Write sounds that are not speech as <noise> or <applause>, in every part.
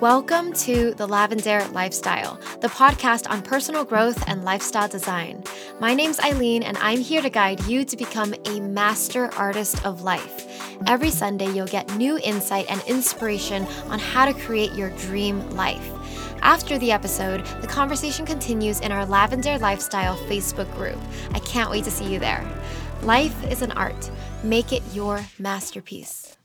Welcome to the Lavendaire Lifestyle, the podcast on personal growth and lifestyle design. My name's Aileen, and I'm here to guide you to become a master artist of life. Every Sunday, you'll get new insight and inspiration on how to create your dream life. After the episode, the conversation continues in our Lavendaire Lifestyle Facebook group. I can't wait to see you there. Life is an art, make it your masterpiece.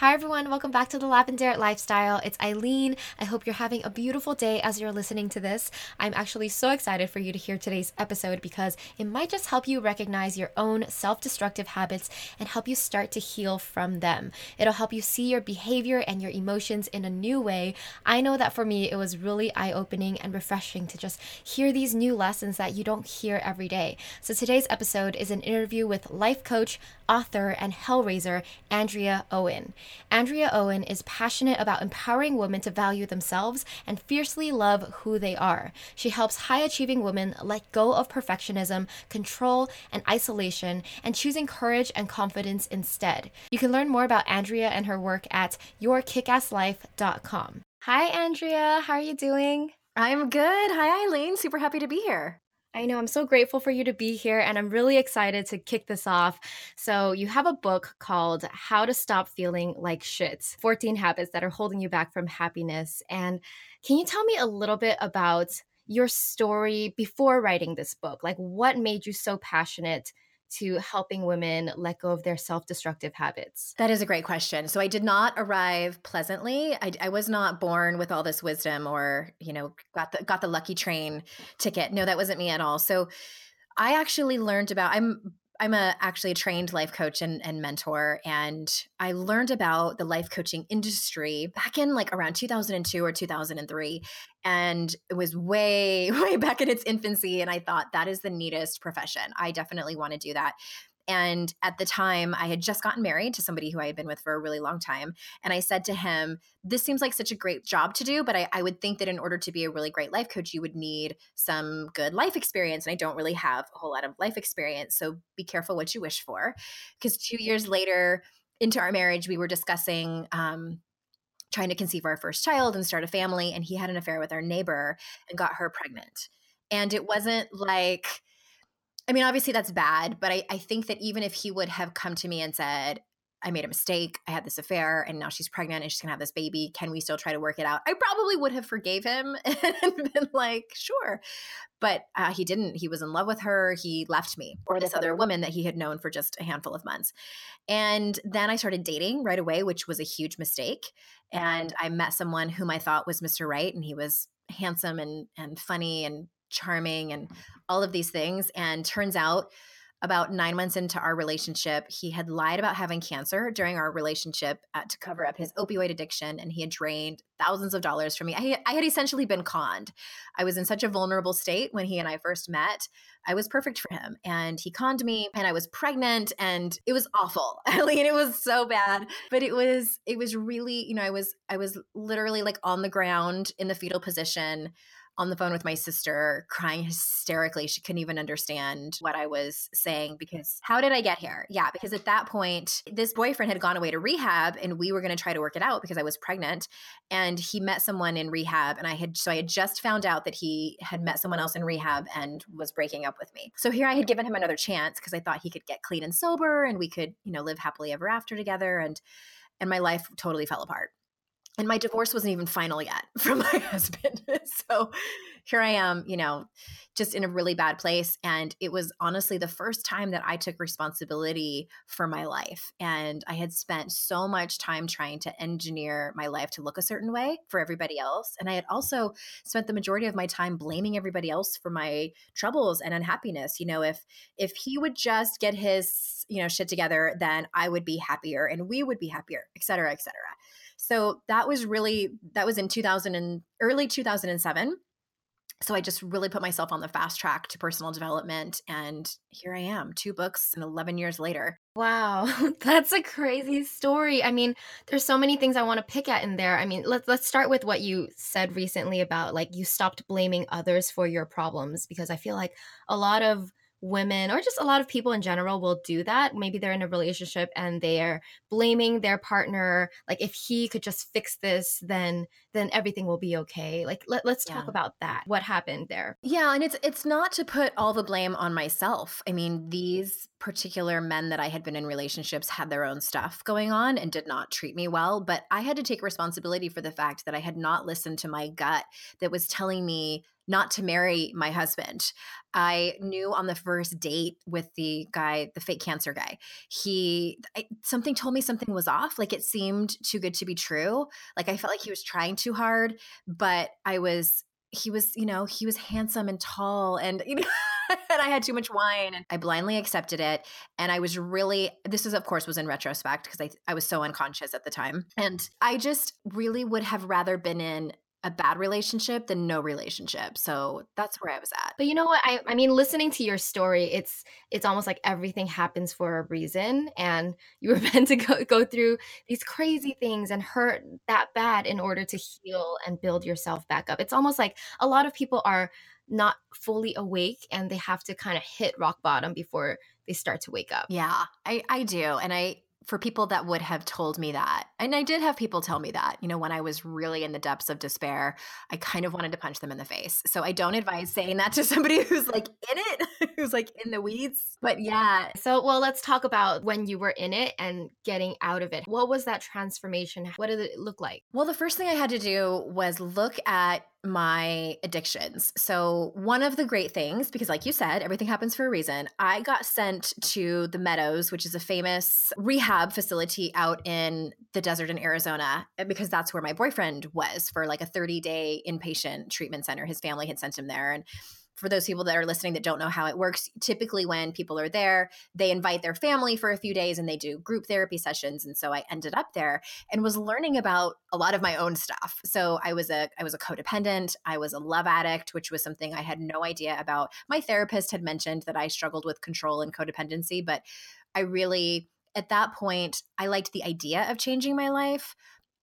Hi, everyone. Welcome back to the Lavendaire Lifestyle. It's Aileen. I hope you're having a beautiful day as you're listening to this. I'm actually so excited for you to hear today's episode because it might just help you recognize your own self destructive habits and help you start to heal from them. It'll help you see your behavior and your emotions in a new way. I know that for me, it was really eye opening and refreshing to just hear these new lessons that you don't hear every day. So today's episode is an interview with life coach, author, and hellraiser, Andrea Owen. Andrea Owen is passionate about empowering women to value themselves and fiercely love who they are. She helps high achieving women let go of perfectionism, control, and isolation, and choosing courage and confidence instead. You can learn more about Andrea and her work at yourkickasslife.com. Hi, Andrea. How are you doing? I'm good. Hi, Aileen. Super happy to be here. I know. I'm so grateful for you to be here, and I'm really excited to kick this off. So, you have a book called How to Stop Feeling Like Shit 14 Habits That Are Holding You Back from Happiness. And can you tell me a little bit about your story before writing this book? Like, what made you so passionate to helping women let go of their self destructive habits? That is a great question. So I did not arrive pleasantly. I, I, was not born with all this wisdom or, you know, got the, got the lucky train ticket. No, that wasn't me at all. So I actually learned about, I'm I'm a actually a trained life coach and, and mentor, and I learned about the life coaching industry back in like around 2002 or 2003, and it was way <laughs> way back in its infancy. And I thought that is the neatest profession. I definitely want to do that. And at the time, I had just gotten married to somebody who I had been with for a really long time. And I said to him, This seems like such a great job to do, but I, I, would think that in order to be a really great life coach, you would need some good life experience. And I don't really have a whole lot of life experience. So be careful what you wish for. Because two years later, into our marriage, we were discussing, um, trying to conceive our first child and start a family. And he had an affair with our neighbor and got her pregnant. And it wasn't like, I mean, obviously that's bad, but I, I think that even if he would have come to me and said, I made a mistake. I had this affair and now she's pregnant and she's gonna have this baby. Can we still try to work it out? I probably would have forgave him <laughs> and been like, sure. But uh, he didn't. He was in love with her. He left me or this other woman that he had known for just a handful of months. And then I started dating right away, which was a huge mistake. And I met someone whom I thought was Mr. Right, and he was handsome and and funny and charming and all of these things. And turns out, about nine months into our relationship, he had lied about having cancer during our relationship uh, to cover up his opioid addiction, and he had drained thousands of dollars from me. I, I, had essentially been conned. I was in such a vulnerable state when he and I first met. I was perfect for him, and he conned me, and I was pregnant, and it was awful. <laughs> I mean, it was so bad, but it was it was really, you know, I was I was literally like on the ground in the fetal position on the phone with my sister crying hysterically. She couldn't even understand what I was saying because how did I get here? Yeah, because at that point, this boyfriend had gone away to rehab and we were going to try to work it out because I was pregnant. And he met someone in rehab. And I had, so I had just found out that he had met someone else in rehab and was breaking up with me. So here I had given him another chance because I thought he could get clean and sober and we could, you know, live happily ever after together. And, and my life totally fell apart and my divorce wasn't even final yet <laughs> from my husband. <laughs> so here I am, you know, just in a really bad place. And it was honestly the first time that I took responsibility for my life. And I had spent so much time trying to engineer my life to look a certain way for everybody else. And I had also spent the majority of my time blaming everybody else for my troubles and unhappiness. You know, if if he would just get his, you know, shit together, then I would be happier and we would be happier, et cetera, et cetera. So that was really that was in 2000 and early 2007. So I just really put myself on the fast track to personal development and here I am, two books and 11 years later. Wow, <laughs> that's a crazy story. I mean, there's so many things I want to pick at in there. I mean, let's let's start with what you said recently about like you stopped blaming others for your problems because I feel like a lot of women or just a lot of people in general will do that. Maybe they're in a relationship and they're blaming their partner like if he could just fix this then then everything will be okay. Like let, let's talk Yeah. about that. What happened there? Yeah, and it's it's not to put all the blame on myself. I mean, these particular men that I had been in relationships had their own stuff going on and did not treat me well, but I had to take responsibility for the fact that I had not listened to my gut that was telling me not to marry my husband. I knew on the first date with the guy, the fake cancer guy, he I, something told me something was off, like it seemed too good to be true. Like I felt like he was trying too hard, but I was he was, you know, he was handsome and tall and <laughs> you know and I had too much wine and I blindly accepted it and I was really this is of course was in retrospect because I I was so unconscious at the time. And I just really would have rather been in a bad relationship than no relationship. So that's where I was at. But you know what? I, I mean, listening to your story, it's it's almost like everything happens for a reason, and you were <laughs> meant to go go through these crazy things and hurt that bad in order to heal and build yourself back up. It's almost like a lot of people are not fully awake, and they have to kind of hit rock bottom before they start to wake up. Yeah, I, I do. And I, for people that would have told me that, and I did have people tell me that, you know, when I was really in the depths of despair, I kind of wanted to punch them in the face. So I don't advise saying that to <laughs> somebody who's like in it, <laughs> who's like in the weeds. But yeah, So, well, let's talk about when you were in it and getting out of it. What was that transformation? What did it look like? Well, the first thing I had to do was look at my addictions. So, one of the great things, because like you said, everything happens for a reason, I got sent to the Meadows, which is a famous rehab facility out in the desert in Arizona, eh, because that's where my boyfriend was for like a 30 day inpatient treatment center. His family had sent him there. And for those people that are listening that don't know how it works, typically when people are there, they invite their family for a few days and they do group therapy sessions. And so I ended up there and was learning about a lot of my own stuff. So I was a I was a codependent, I was a love addict, which was something I had no idea about. My therapist had mentioned that I struggled with control and codependency, but I really at that point I liked the idea of changing my life.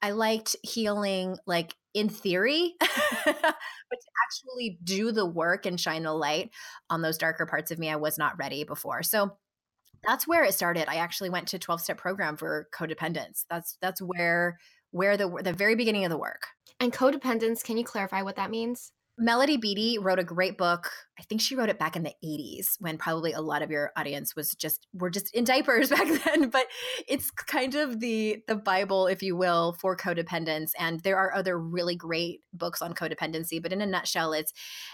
I liked healing like in theory, <laughs> but to actually do the work and shine the light on those darker parts of me I was not ready before. So that's where it started. I actually went to 12 step program for codependence. That's that's where where the the very beginning of the work. And codependence, can you clarify what that means? Melody Beattie wrote a great book. I think she wrote it back in the 80s when probably a lot of your audience was just were just in diapers <laughs> back then, but it's kind of the the bible if you will for codependence and there are other really great books on codependency, but in a nutshell it's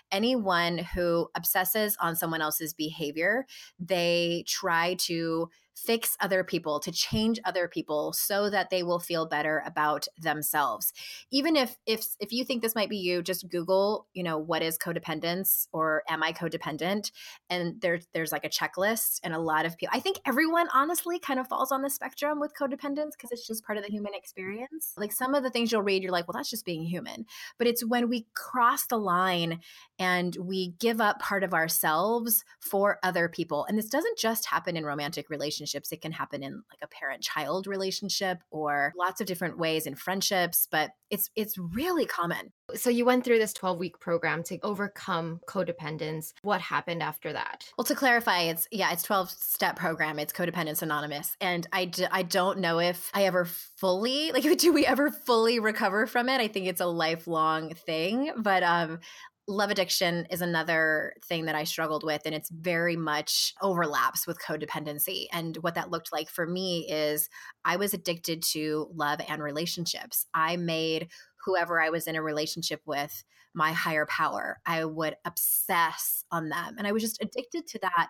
anyone who obsesses on someone else's behavior, they try to fix other people, to change other people so that they will feel better about themselves. Even if if if you think this might be you, just Google, you know, what is codependence or am I codependent? And there's there's like a checklist and a lot of people I think everyone honestly kind of falls on the spectrum with codependence because it's just part of the human experience. Like some of the things you'll read, you're like, well, that's just being human. But it's when we cross the line and we give up part of ourselves for other people. And this doesn't just happen in romantic relationships, it can happen in like a parent child relationship or lots of different ways in friendships, but it's it's really common. So you went through this 12 week program to overcome codependence. What happened after that? Well, to clarify, it's yeah, it's 12 step program. It's Codependence Anonymous. And I, d- I don't know if I ever fully, like, <laughs> do we ever fully recover from it? I think it's a lifelong thing. But um, love addiction is another thing that I struggled with, and it's very much overlaps with codependency. And what that looked like for me is I was addicted to love and relationships. I made whoever I was in a relationship with my higher power. I would obsess on them. And I was just addicted to that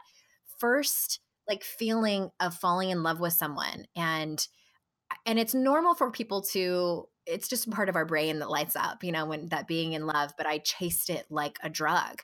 first like feeling of falling in love with someone and and it's normal for people to it's just part of our brain that lights up, you know, when that being in love, but I chased it like a drug.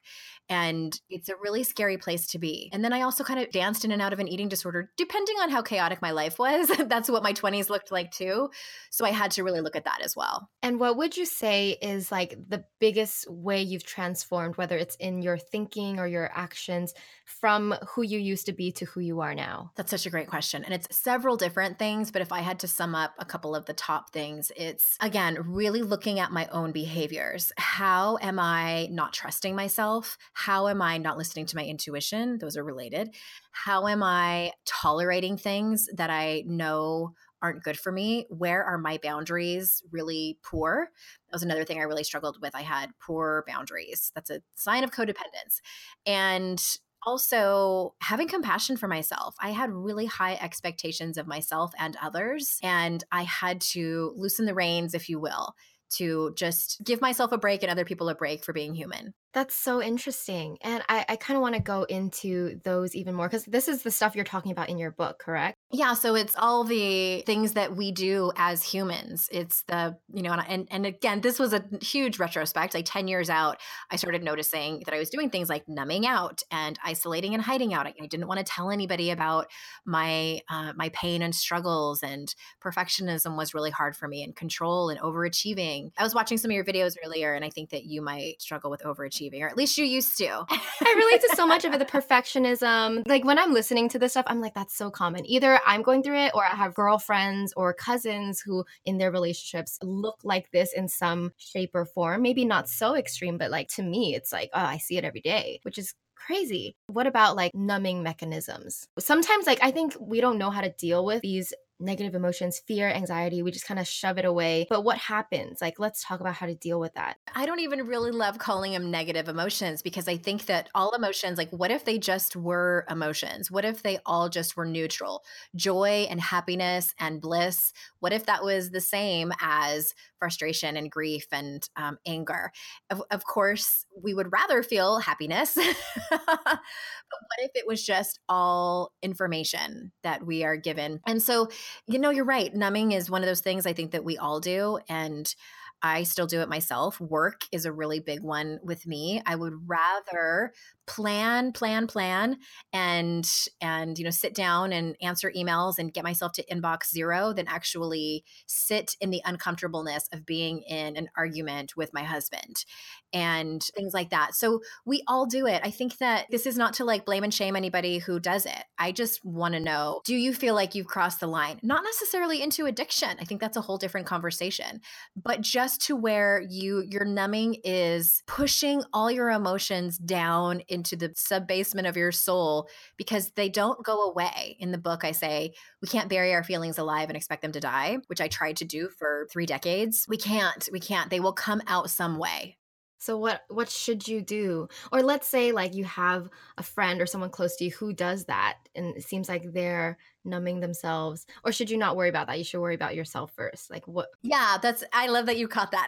And it's a really scary place to be. And then I also kind of danced in and out of an eating disorder, depending on how chaotic my life was. <laughs> That's what my 20s looked like too. So I had to really look at that as well. And what would you say is like the biggest way you've transformed, whether it's in your thinking or your actions from who you used to be to who you are now? That's such a great question. And it's several different things. But if I had to sum up a couple of the top things, it's again, really looking at my own behaviors. How am I not trusting myself? How am I not listening to my intuition? Those are related. How am I tolerating things that I know aren't good for me? Where are my boundaries really poor? That was another thing I really struggled with. I had poor boundaries. That's a sign of codependence. And also having compassion for myself. I had really high expectations of myself and others, and I had to loosen the reins, if you will, to just give myself a break and other people a break for being human. That's so interesting. And I, I kind of want to go into those even more because this is the stuff you're talking about in your book, correct? Yeah. So it's all the things that we do as humans. It's the, you know, and, and, again, this was a huge retrospect. Like 10 years out, I started noticing that I was doing things like numbing out and isolating and hiding out. I, I didn't want to tell anybody about my, uh, my pain and struggles. And perfectionism was really hard for me and control and overachieving. I was watching some of your videos earlier, and I think that you might struggle with overachieving achieving, or at least you used to. <laughs> I relate to so much of it, the perfectionism. Like when I'm listening to this stuff, I'm like, that's so common. Either I'm going through it or I have girlfriends or cousins who in their relationships look like this in some shape or form. Maybe not so extreme, but like to me, it's like, oh, I see it every day, which is crazy. What about like numbing mechanisms? Sometimes, like, I think we don't know how to deal with these negative emotions, fear, anxiety, we just kind of shove it away. But what happens? Like, let's talk about how to deal with that. I don't even really love calling them negative emotions because I think that all emotions, like, what if they just were emotions? What if they all just were neutral? Joy and happiness and bliss. What if that was the same as frustration and grief and um, anger? Of, of course, we would rather feel happiness. <laughs> but what if it was just all information that we are given? And so, you know, you're right. Numbing is one of those things I think that we all do. And I still do it myself. Work is a really big one with me. I would rather plan plan plan and and you know sit down and answer emails and get myself to inbox zero than actually sit in the uncomfortableness of being in an argument with my husband and things like that so we all do it i think that this is not to like blame and shame anybody who does it i just want to know do you feel like you've crossed the line not necessarily into addiction i think that's a whole different conversation but just to where you your numbing is pushing all your emotions down into the sub basement of your soul because they don't go away. In the book, I say we can't bury our feelings alive and expect them to die, which I tried to do for three decades. We can't. We can't. They will come out some way. So what what should you do? Or let's say like you have a friend or someone close to you who does that and it seems like they're numbing themselves or should you not worry about that? You should worry about yourself first. Like what Yeah, that's I love that you caught that.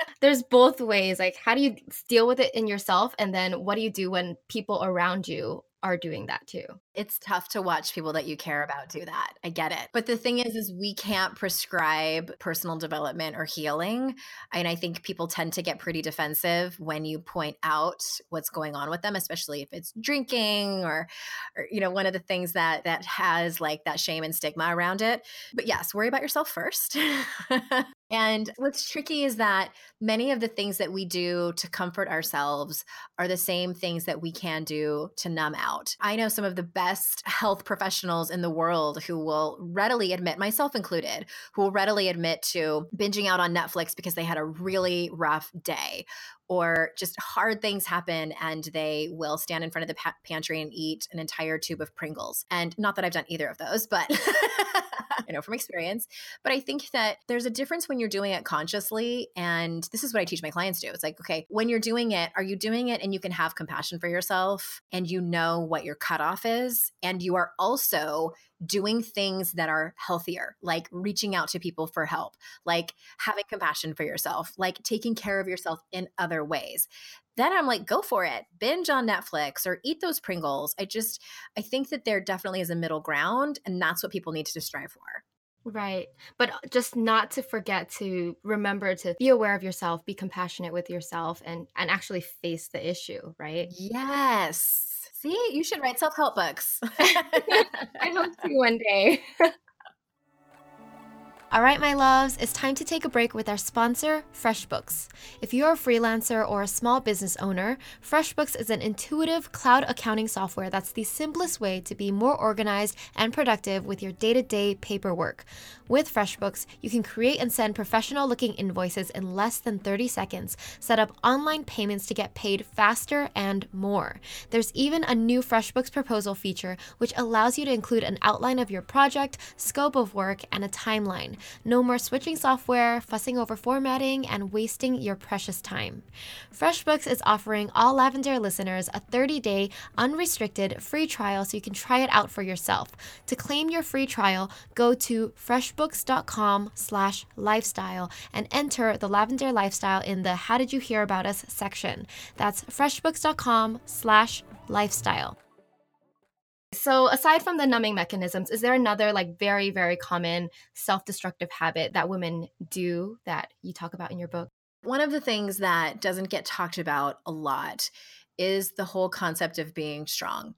<laughs> there's both ways. Like, how do you deal with it in yourself? And then what do you do when people around you are doing that too? It's tough to watch people that you care about do that. I get it. But the thing is is we can't prescribe personal development or healing. And I think people tend to get pretty defensive when you point out what's going on with them, especially if it's drinking or or you know, one of the things that that has like that shame and stigma around it. But yes, worry about yourself first. <laughs> And what's tricky is that many of the things that we do to comfort ourselves are the same things that we can do to numb out. I know some of the best health professionals in the world who will readily admit, myself included, who will readily admit to binging out on Netflix because they had a really rough day or just hard things happen and they will stand in front of the pa- pantry and eat an entire tube of Pringles. And not that I've done either of those, but <laughs> I know from experience. But I think that there's a difference when you're doing it consciously. And this is what I teach my clients to. It's like, okay, when you're doing it, are you doing it and you can have compassion for yourself and you know what your cutoff is? And you are also doing things that are healthier, like reaching out to people for help, like having compassion for yourself, like taking care of yourself in other ways. Then I'm like, go for it. Binge on Netflix or eat those Pringles. I just, I think that there definitely is a middle ground, and that's what people need to strive for. Right. But uh, just not to forget to remember to be aware of yourself, be compassionate with yourself and and actually face the issue, right? Yes. See, you should write self help books. <laughs> I hope to one day. <laughs> All right, my loves, it's time to take a break with our sponsor, FreshBooks. If you're a freelancer or a small business owner, FreshBooks is an intuitive cloud accounting software that's the simplest way to be more organized and productive with your day to day paperwork. With FreshBooks, you can create and send professional looking invoices in less than 30 seconds, set up online payments to get paid faster, and more. There's even a new FreshBooks proposal feature which allows you to include an outline of your project, scope of work, and a timeline. No more switching software, fussing over formatting, and wasting your precious time. FreshBooks is offering all Lavendaire listeners a 30 day, unrestricted free trial so you can try it out for yourself. To claim your free trial, go to freshbooks.com slash lifestyle and enter the Lavendaire lifestyle in the how did you hear about us section that's freshbooks.com slash lifestyle so aside from the numbing mechanisms is there another like very very common self-destructive habit that women do that you talk about in your book? One of the things that doesn't get talked about a lot is the whole concept of being strong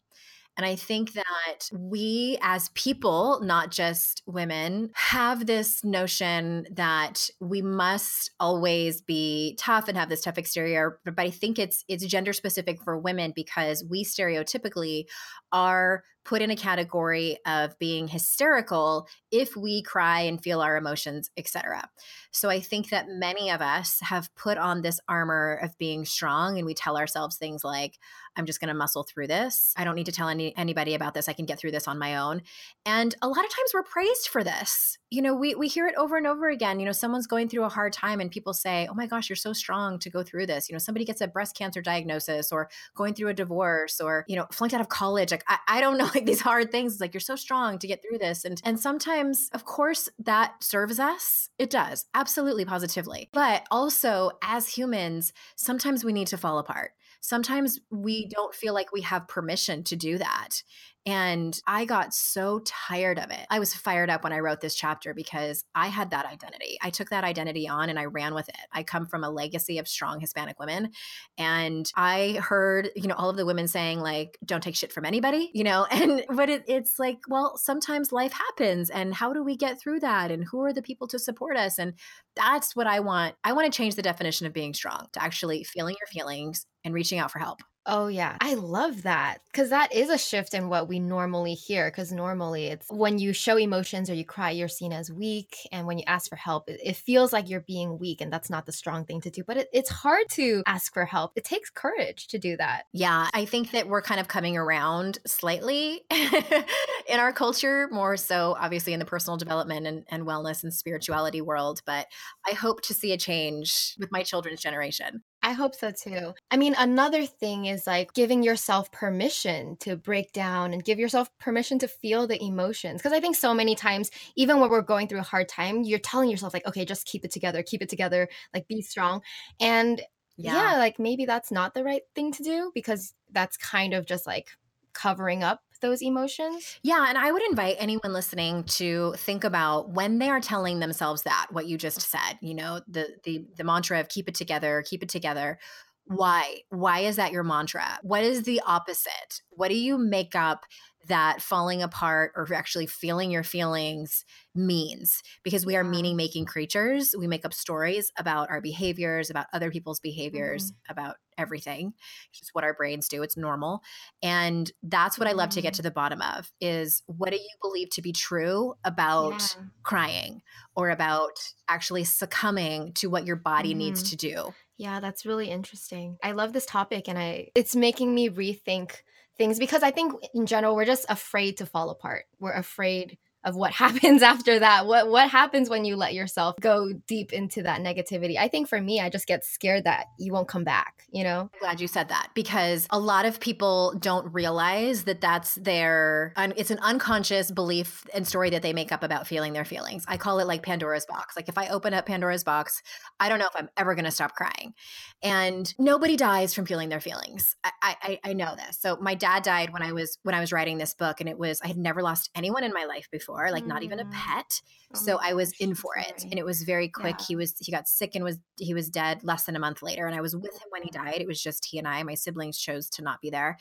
and I think that we as people, not just women, have this notion that we must always be tough and have this tough exterior. But I think it's it's gender specific for women because we stereotypically are put in a category of being hysterical if we cry and feel our emotions, etc. So I think that many of us have put on this armor of being strong and we tell ourselves things like I'm just going to muscle through this. I don't need to tell any, anybody about this. I can get through this on my own. And a lot of times we're praised for this. You know, we we hear it over and over again. You know, someone's going through a hard time and people say, "Oh my gosh, you're so strong to go through this." You know, somebody gets a breast cancer diagnosis or going through a divorce or, you know, flunked out of college. Like I, I don't <laughs> know <laughs> like these hard things. It's like you're so strong to get through this. And and sometimes, of course, that serves us. It does. Absolutely positively. But also as humans, sometimes we need to fall apart sometimes we mm. don't feel like we have permission to do that. And I got so tired of it. I was fired up when I wrote this chapter because I had that identity. I took that identity on and I ran with it. I come from a legacy of strong Hispanic women. And I heard, you know, all of the women saying, like, don't take shit from anybody, you know, <laughs> and but it, it's like, well, sometimes life happens. And how do we get through that? And who are the people to support us? And that's what I want. I want to change the definition of being strong to actually feeling your feelings and reaching out for help. Oh, yeah. I love that because that is a shift in what we normally hear. Because normally it's when you show emotions or you cry, you're seen as weak. And when you ask for help, it, it feels like you're being weak. And that's not the strong thing to do. But it, it's hard to ask for help. It takes courage to do that. Yeah. I think that we're kind of coming around slightly <laughs> in our culture, more so obviously in the personal development and, and wellness and spirituality world. But I hope to see a change with my children's generation. I hope so too. I mean, another thing is like giving yourself permission to break down and give yourself permission to feel the emotions. Because I think so many times, even when we're going through a hard time, you're telling yourself, like, okay, just keep it together, keep it together, like be strong. And yeah, yeah like maybe that's not the right thing to do because that's kind of just like covering up those emotions. Yeah. And I would invite anyone listening to think about when they are telling themselves that, what you just said, you know, the the the mantra of keep it together, keep it together. Why? Why is that your mantra? What is the opposite? What do you make up that falling apart or actually feeling your feelings means because we are meaning making creatures. We make up stories about our behaviors, about other people's behaviors, mm-hmm. about everything. It's just what our brains do. It's normal. And that's what. I love to get to the bottom of is what do you believe to be true about yeah. crying or about actually succumbing to what your body mm-hmm. needs to do? Yeah, that's really interesting. I love this topic and I it's making me rethink things because I think in general we're just afraid to fall apart. We're afraid of what <laughs> happens after that. What what happens when you let yourself go deep into that negativity? I think for me, I just get scared that you won't come back, you know? I'm glad you said that because a lot of people don't realize that that's their it's an unconscious belief and story that they make up about feeling their feelings. I call it like Pandora's box. Like if I open up Pandora's box, I don't know if I'm ever going to stop crying. And nobody dies from feeling their feelings. I, I I know this. So my dad died when I was when I was writing this book and it was I had never lost anyone in my life before like mm. not even a mm. pet. Oh so I was in for it and it was very quick. Yeah. He was he got sick and was he was dead less than a month later and I was with him when he died. It was just he and I. My siblings chose to not be there.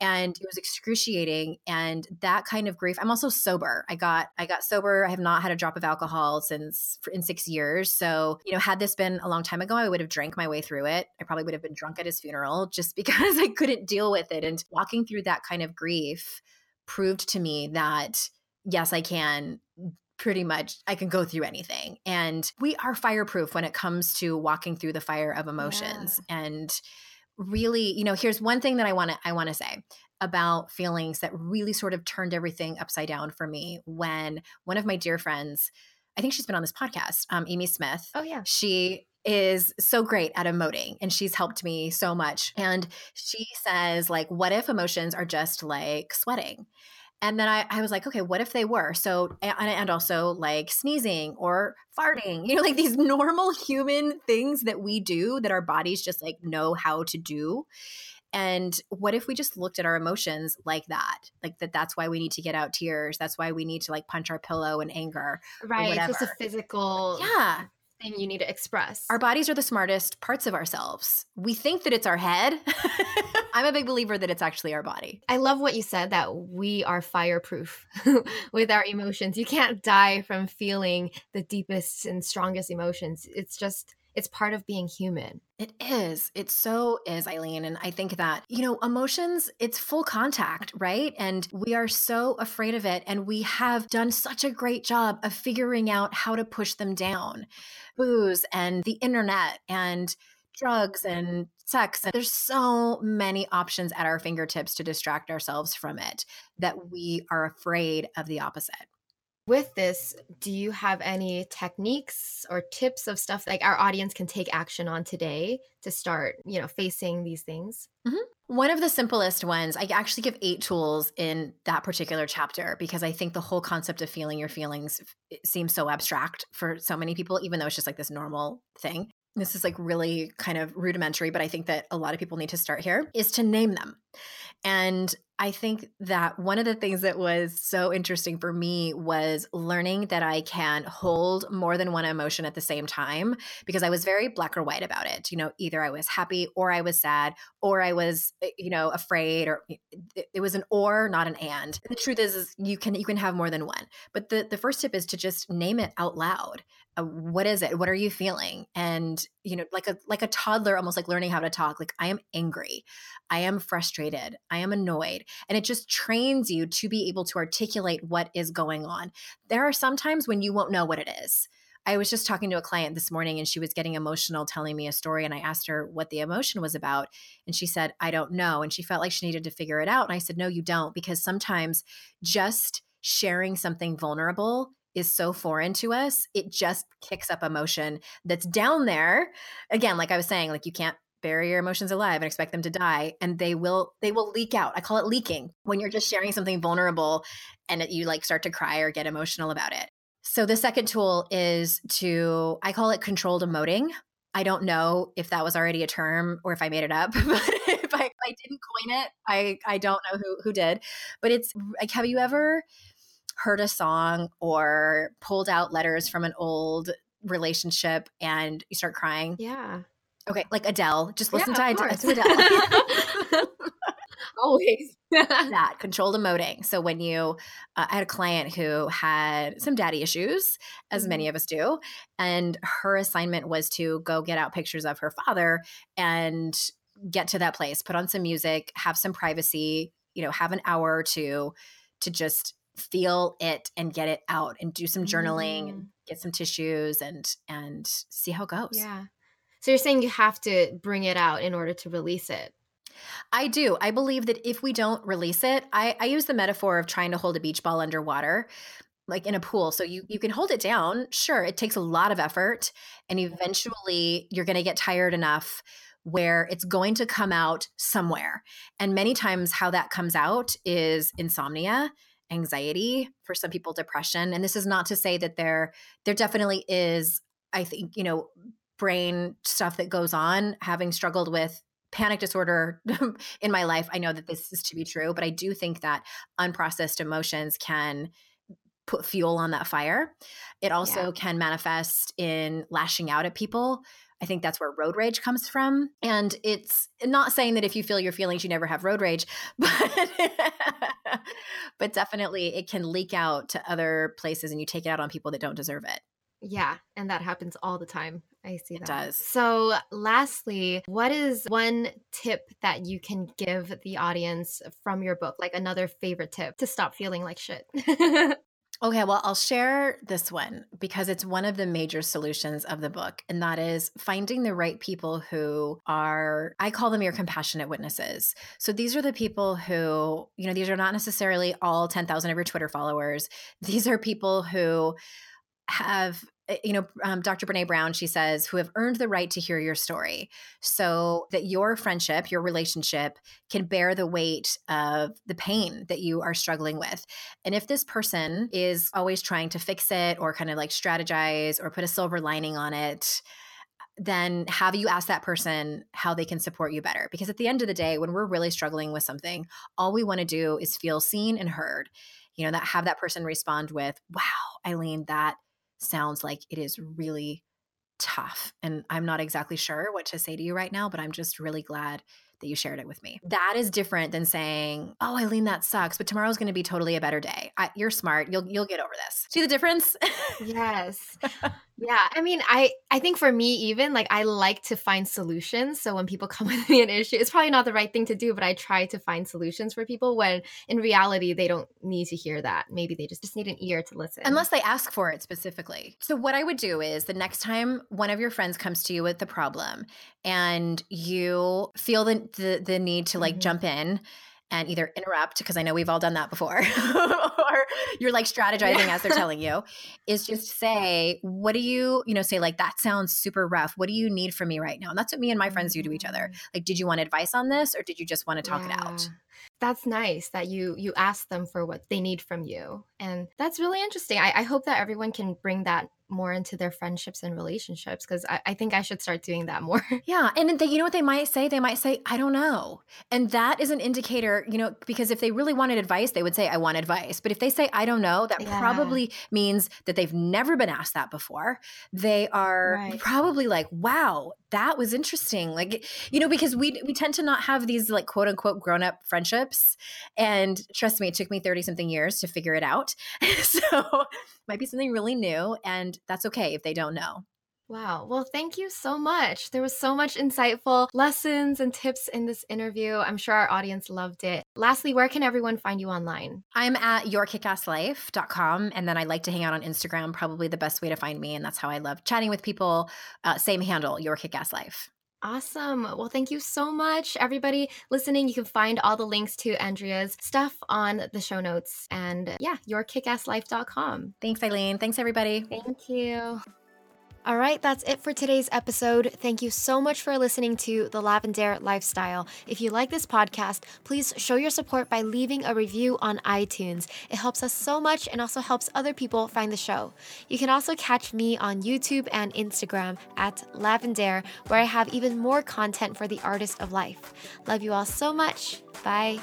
And it was excruciating and that kind of grief. I'm also sober. I got I got sober. I have not had a drop of alcohol since in 6 years. So, you know, had this been a long time ago, I would have drank my way through it. I probably would have been drunk at his funeral just <laughs> because I couldn't deal with it and walking through that kind of grief proved to me that yes, I can pretty much I can go through anything. And we are fireproof when it comes to walking through the fire of emotions. Yeah. And really, you know, here's one thing that I want to I want to say about feelings that really sort of turned everything upside down for me when one of my dear friends, I think she's been on this podcast, um, Amy Smith. Oh yeah. She is so great at emoting and she's helped me so much. And she says, like, what if emotions are just like sweating? And then I, I was like, okay, what if they were? So, and, and also like sneezing or farting, <laughs> you know, like these normal human things that we do that our bodies just like know how to do. And what if we just looked at our emotions like that? Like that that's why we need to get out tears. That's why we need to like punch our pillow in anger. Right. It's just a physical yeah thing you need to express. Our bodies are the smartest parts of ourselves. We think that it's our head. <laughs> I'm a big believer that it's actually our body. I love what you said that we are fireproof <laughs> with our emotions. You can't die from feeling the deepest and strongest emotions. It's just it's part of being human. It is. It so is, Aileen. And I think that, you know, emotions, it's full contact, right? And we are so afraid of it. And we have done such a great job of figuring out how to push them down. Booze and the internet and drugs and sex. And There's so many options at our fingertips to distract ourselves from it that we are afraid of the opposite with this, do you have any techniques or tips of stuff like our audience can take action on today to start, you know, facing these things? Mm-hmm. One of the simplest ones, I actually give eight tools in that particular chapter because I think the whole concept of feeling your feelings seems so abstract for so many people, even though it's just like this normal thing. This is like really kind of rudimentary, but I think that a lot of people need to start here is to name them. And I think that one of the things that was so interesting for me was learning that I can hold more than one emotion at the same time because I was very black or white about it. You know, either I was happy or I was sad or I was, eh, you know, afraid or it was an or, not an and. The truth is, is you can you can have more than one. But the the first tip is to just name it out loud. Uh, what is it? What are you feeling? And you know, like a like a toddler, almost like learning how to talk. Like I am angry, I am frustrated, I am annoyed, and it just trains you to be able to articulate what is going on. There are some times when you won't know what it is. I was just talking to a client this morning and she was getting emotional telling me a story. And I asked her what the emotion was about. And she said, I don't know. And she felt like she needed to figure it out. And I said, No, you don't, because sometimes just sharing something vulnerable is so foreign to us, it just kicks up emotion that's down there. Again, like I was saying, like you can't bury your emotions alive and expect them to die and they will they will leak out. I call it leaking when you're just sharing something vulnerable and you like start to cry or get emotional about it. So the second tool is to i call it controlled emoting. I don't know if that was already a term or if i made it up <laughs> but if I, if I didn't coin it i i don't know who who did. But it's like have you ever heard a song or pulled out letters from an old relationship and you start crying? Yeah Okay, like Adele. Just listen yeah, to, to Adele. <laughs> Always. <laughs> that controlled emoting. So when you, uh, I had a client who had some daddy issues, as mm-hmm. many of us do, and her assignment was to go get out pictures of her father and get to that place, put on some music, have some privacy, you know, have an hour or two to just feel it and get it out and do some journaling mm. and get some tissues and and see how it goes. Yeah. So you're saying you have to bring it out in order to release it. I do. I believe that if we don't release it, I, I use the metaphor of trying to hold a beach ball underwater like in a pool so you you can hold it down sure it takes a lot of effort and eventually you're going to get tired enough where it's going to come out somewhere and many times how that comes out is insomnia anxiety for some people depression and this is not to say that there there definitely is i think you know brain stuff that goes on, having struggled with panic disorder <laughs> in my life, I know that this is to be true, but I do think that unprocessed emotions can put fuel on that fire. It also yeah. can manifest in lashing out at people. I think that's where road rage comes from. And it's not saying that if you feel your feelings, you never have road rage, <laughs> but but definitely it can leak out to other places and you take it out on people that don't deserve it. Yeah, and that happens all the time. I see it that. does. So, lastly, what is one tip that you can give the audience from your book? Like another favorite tip to stop feeling like shit? <laughs> Okay, well, I'll share this one because it's one of the major solutions of the book, and that is finding the right people who are, I call them your compassionate witnesses. So these are the people who, you know, these are not necessarily all 10,000 of your Twitter followers. These are people who have Eh, you know, um, Dr. Brene Brown, she says, who have earned the right to hear your story so that your friendship, your relationship can bear the weight of the pain that you are struggling with. And if this person is always trying to fix it or kind of like strategize or put a silver lining on it, then have you ask that person how they can support you better? Because at the end of the day, when we're really struggling with something, all we want to do is feel seen and heard. You know, that have that person respond with, wow, Aileen, that sounds like it is really tough. And I'm not exactly sure what to say to you right now, but I'm just really glad that you shared it with me. That is different than saying, "Oh, Aileen, that sucks, but tomorrow's going to be totally a better day." I, you're smart. You'll you'll get over this. See the difference? yes. <laughs> Yeah, I mean, I I think for me even like I like to find solutions. So when people <laughs> come with me an issue, it's probably not the right thing to do, but I try to find solutions for people when in reality they don't need to hear that. Maybe they just just need an ear to listen. Unless they ask for it specifically. So what I would do is the next time one of your friends comes to you with the problem and you feel the the, the need to like mm-hmm. jump in and either interrupt because I know we've all done that before, <laughs> or you're like strategizing yeah. as they're telling you, is just say, what do you, you know, say like that sounds super rough. What do you need from me right now? And that's what me and my friends do to each other. Mm. Like, did you want advice on this, or did you just want to talk yeah. it out? That's nice that you you ask them for what they need from you, and that's really interesting. I, I hope that everyone can bring that more into their friendships and relationships because I, I, think I should start doing that more. <laughs> yeah. And they, you know what they might say? They might say, I don't know. And that is an indicator, you know, because if they really wanted advice, they would say, I want advice. But if they say, I don't know, that yeah. probably means that they've never been asked that before. They are right. probably like, wow, that was interesting. Like, you know, because we we tend to not have these like quote unquote grown up friendships. And trust me, it took me 30 something years to figure it out. <laughs> so might be something really new. And that's okay if they don't know. Wow. Well, thank you so much. There was so much insightful lessons and tips in this interview. I'm sure our audience loved it. Lastly, where can everyone find you online? I'm at yourkickasslife.com. And then I like to hang out on Instagram, probably the best way to find me. And that's how I love chatting with people. Uh, same handle, Your Kickass Life. Awesome. Well, thank you so much, everybody listening. You can find all the links to Andrea's stuff on the show notes and yeah, yourkickasslife.com. Thanks, Aileen. Thanks, everybody. Thank you. All right, that's it for today's episode. Thank you so much for listening to The Lavendaire Lifestyle. If you like this podcast, please show your support by leaving a review on iTunes. It helps us so much and also helps other people find the show. You can also catch me on YouTube and Instagram at Lavender, where I have even more content for the artist of life. Love you all so much. Bye.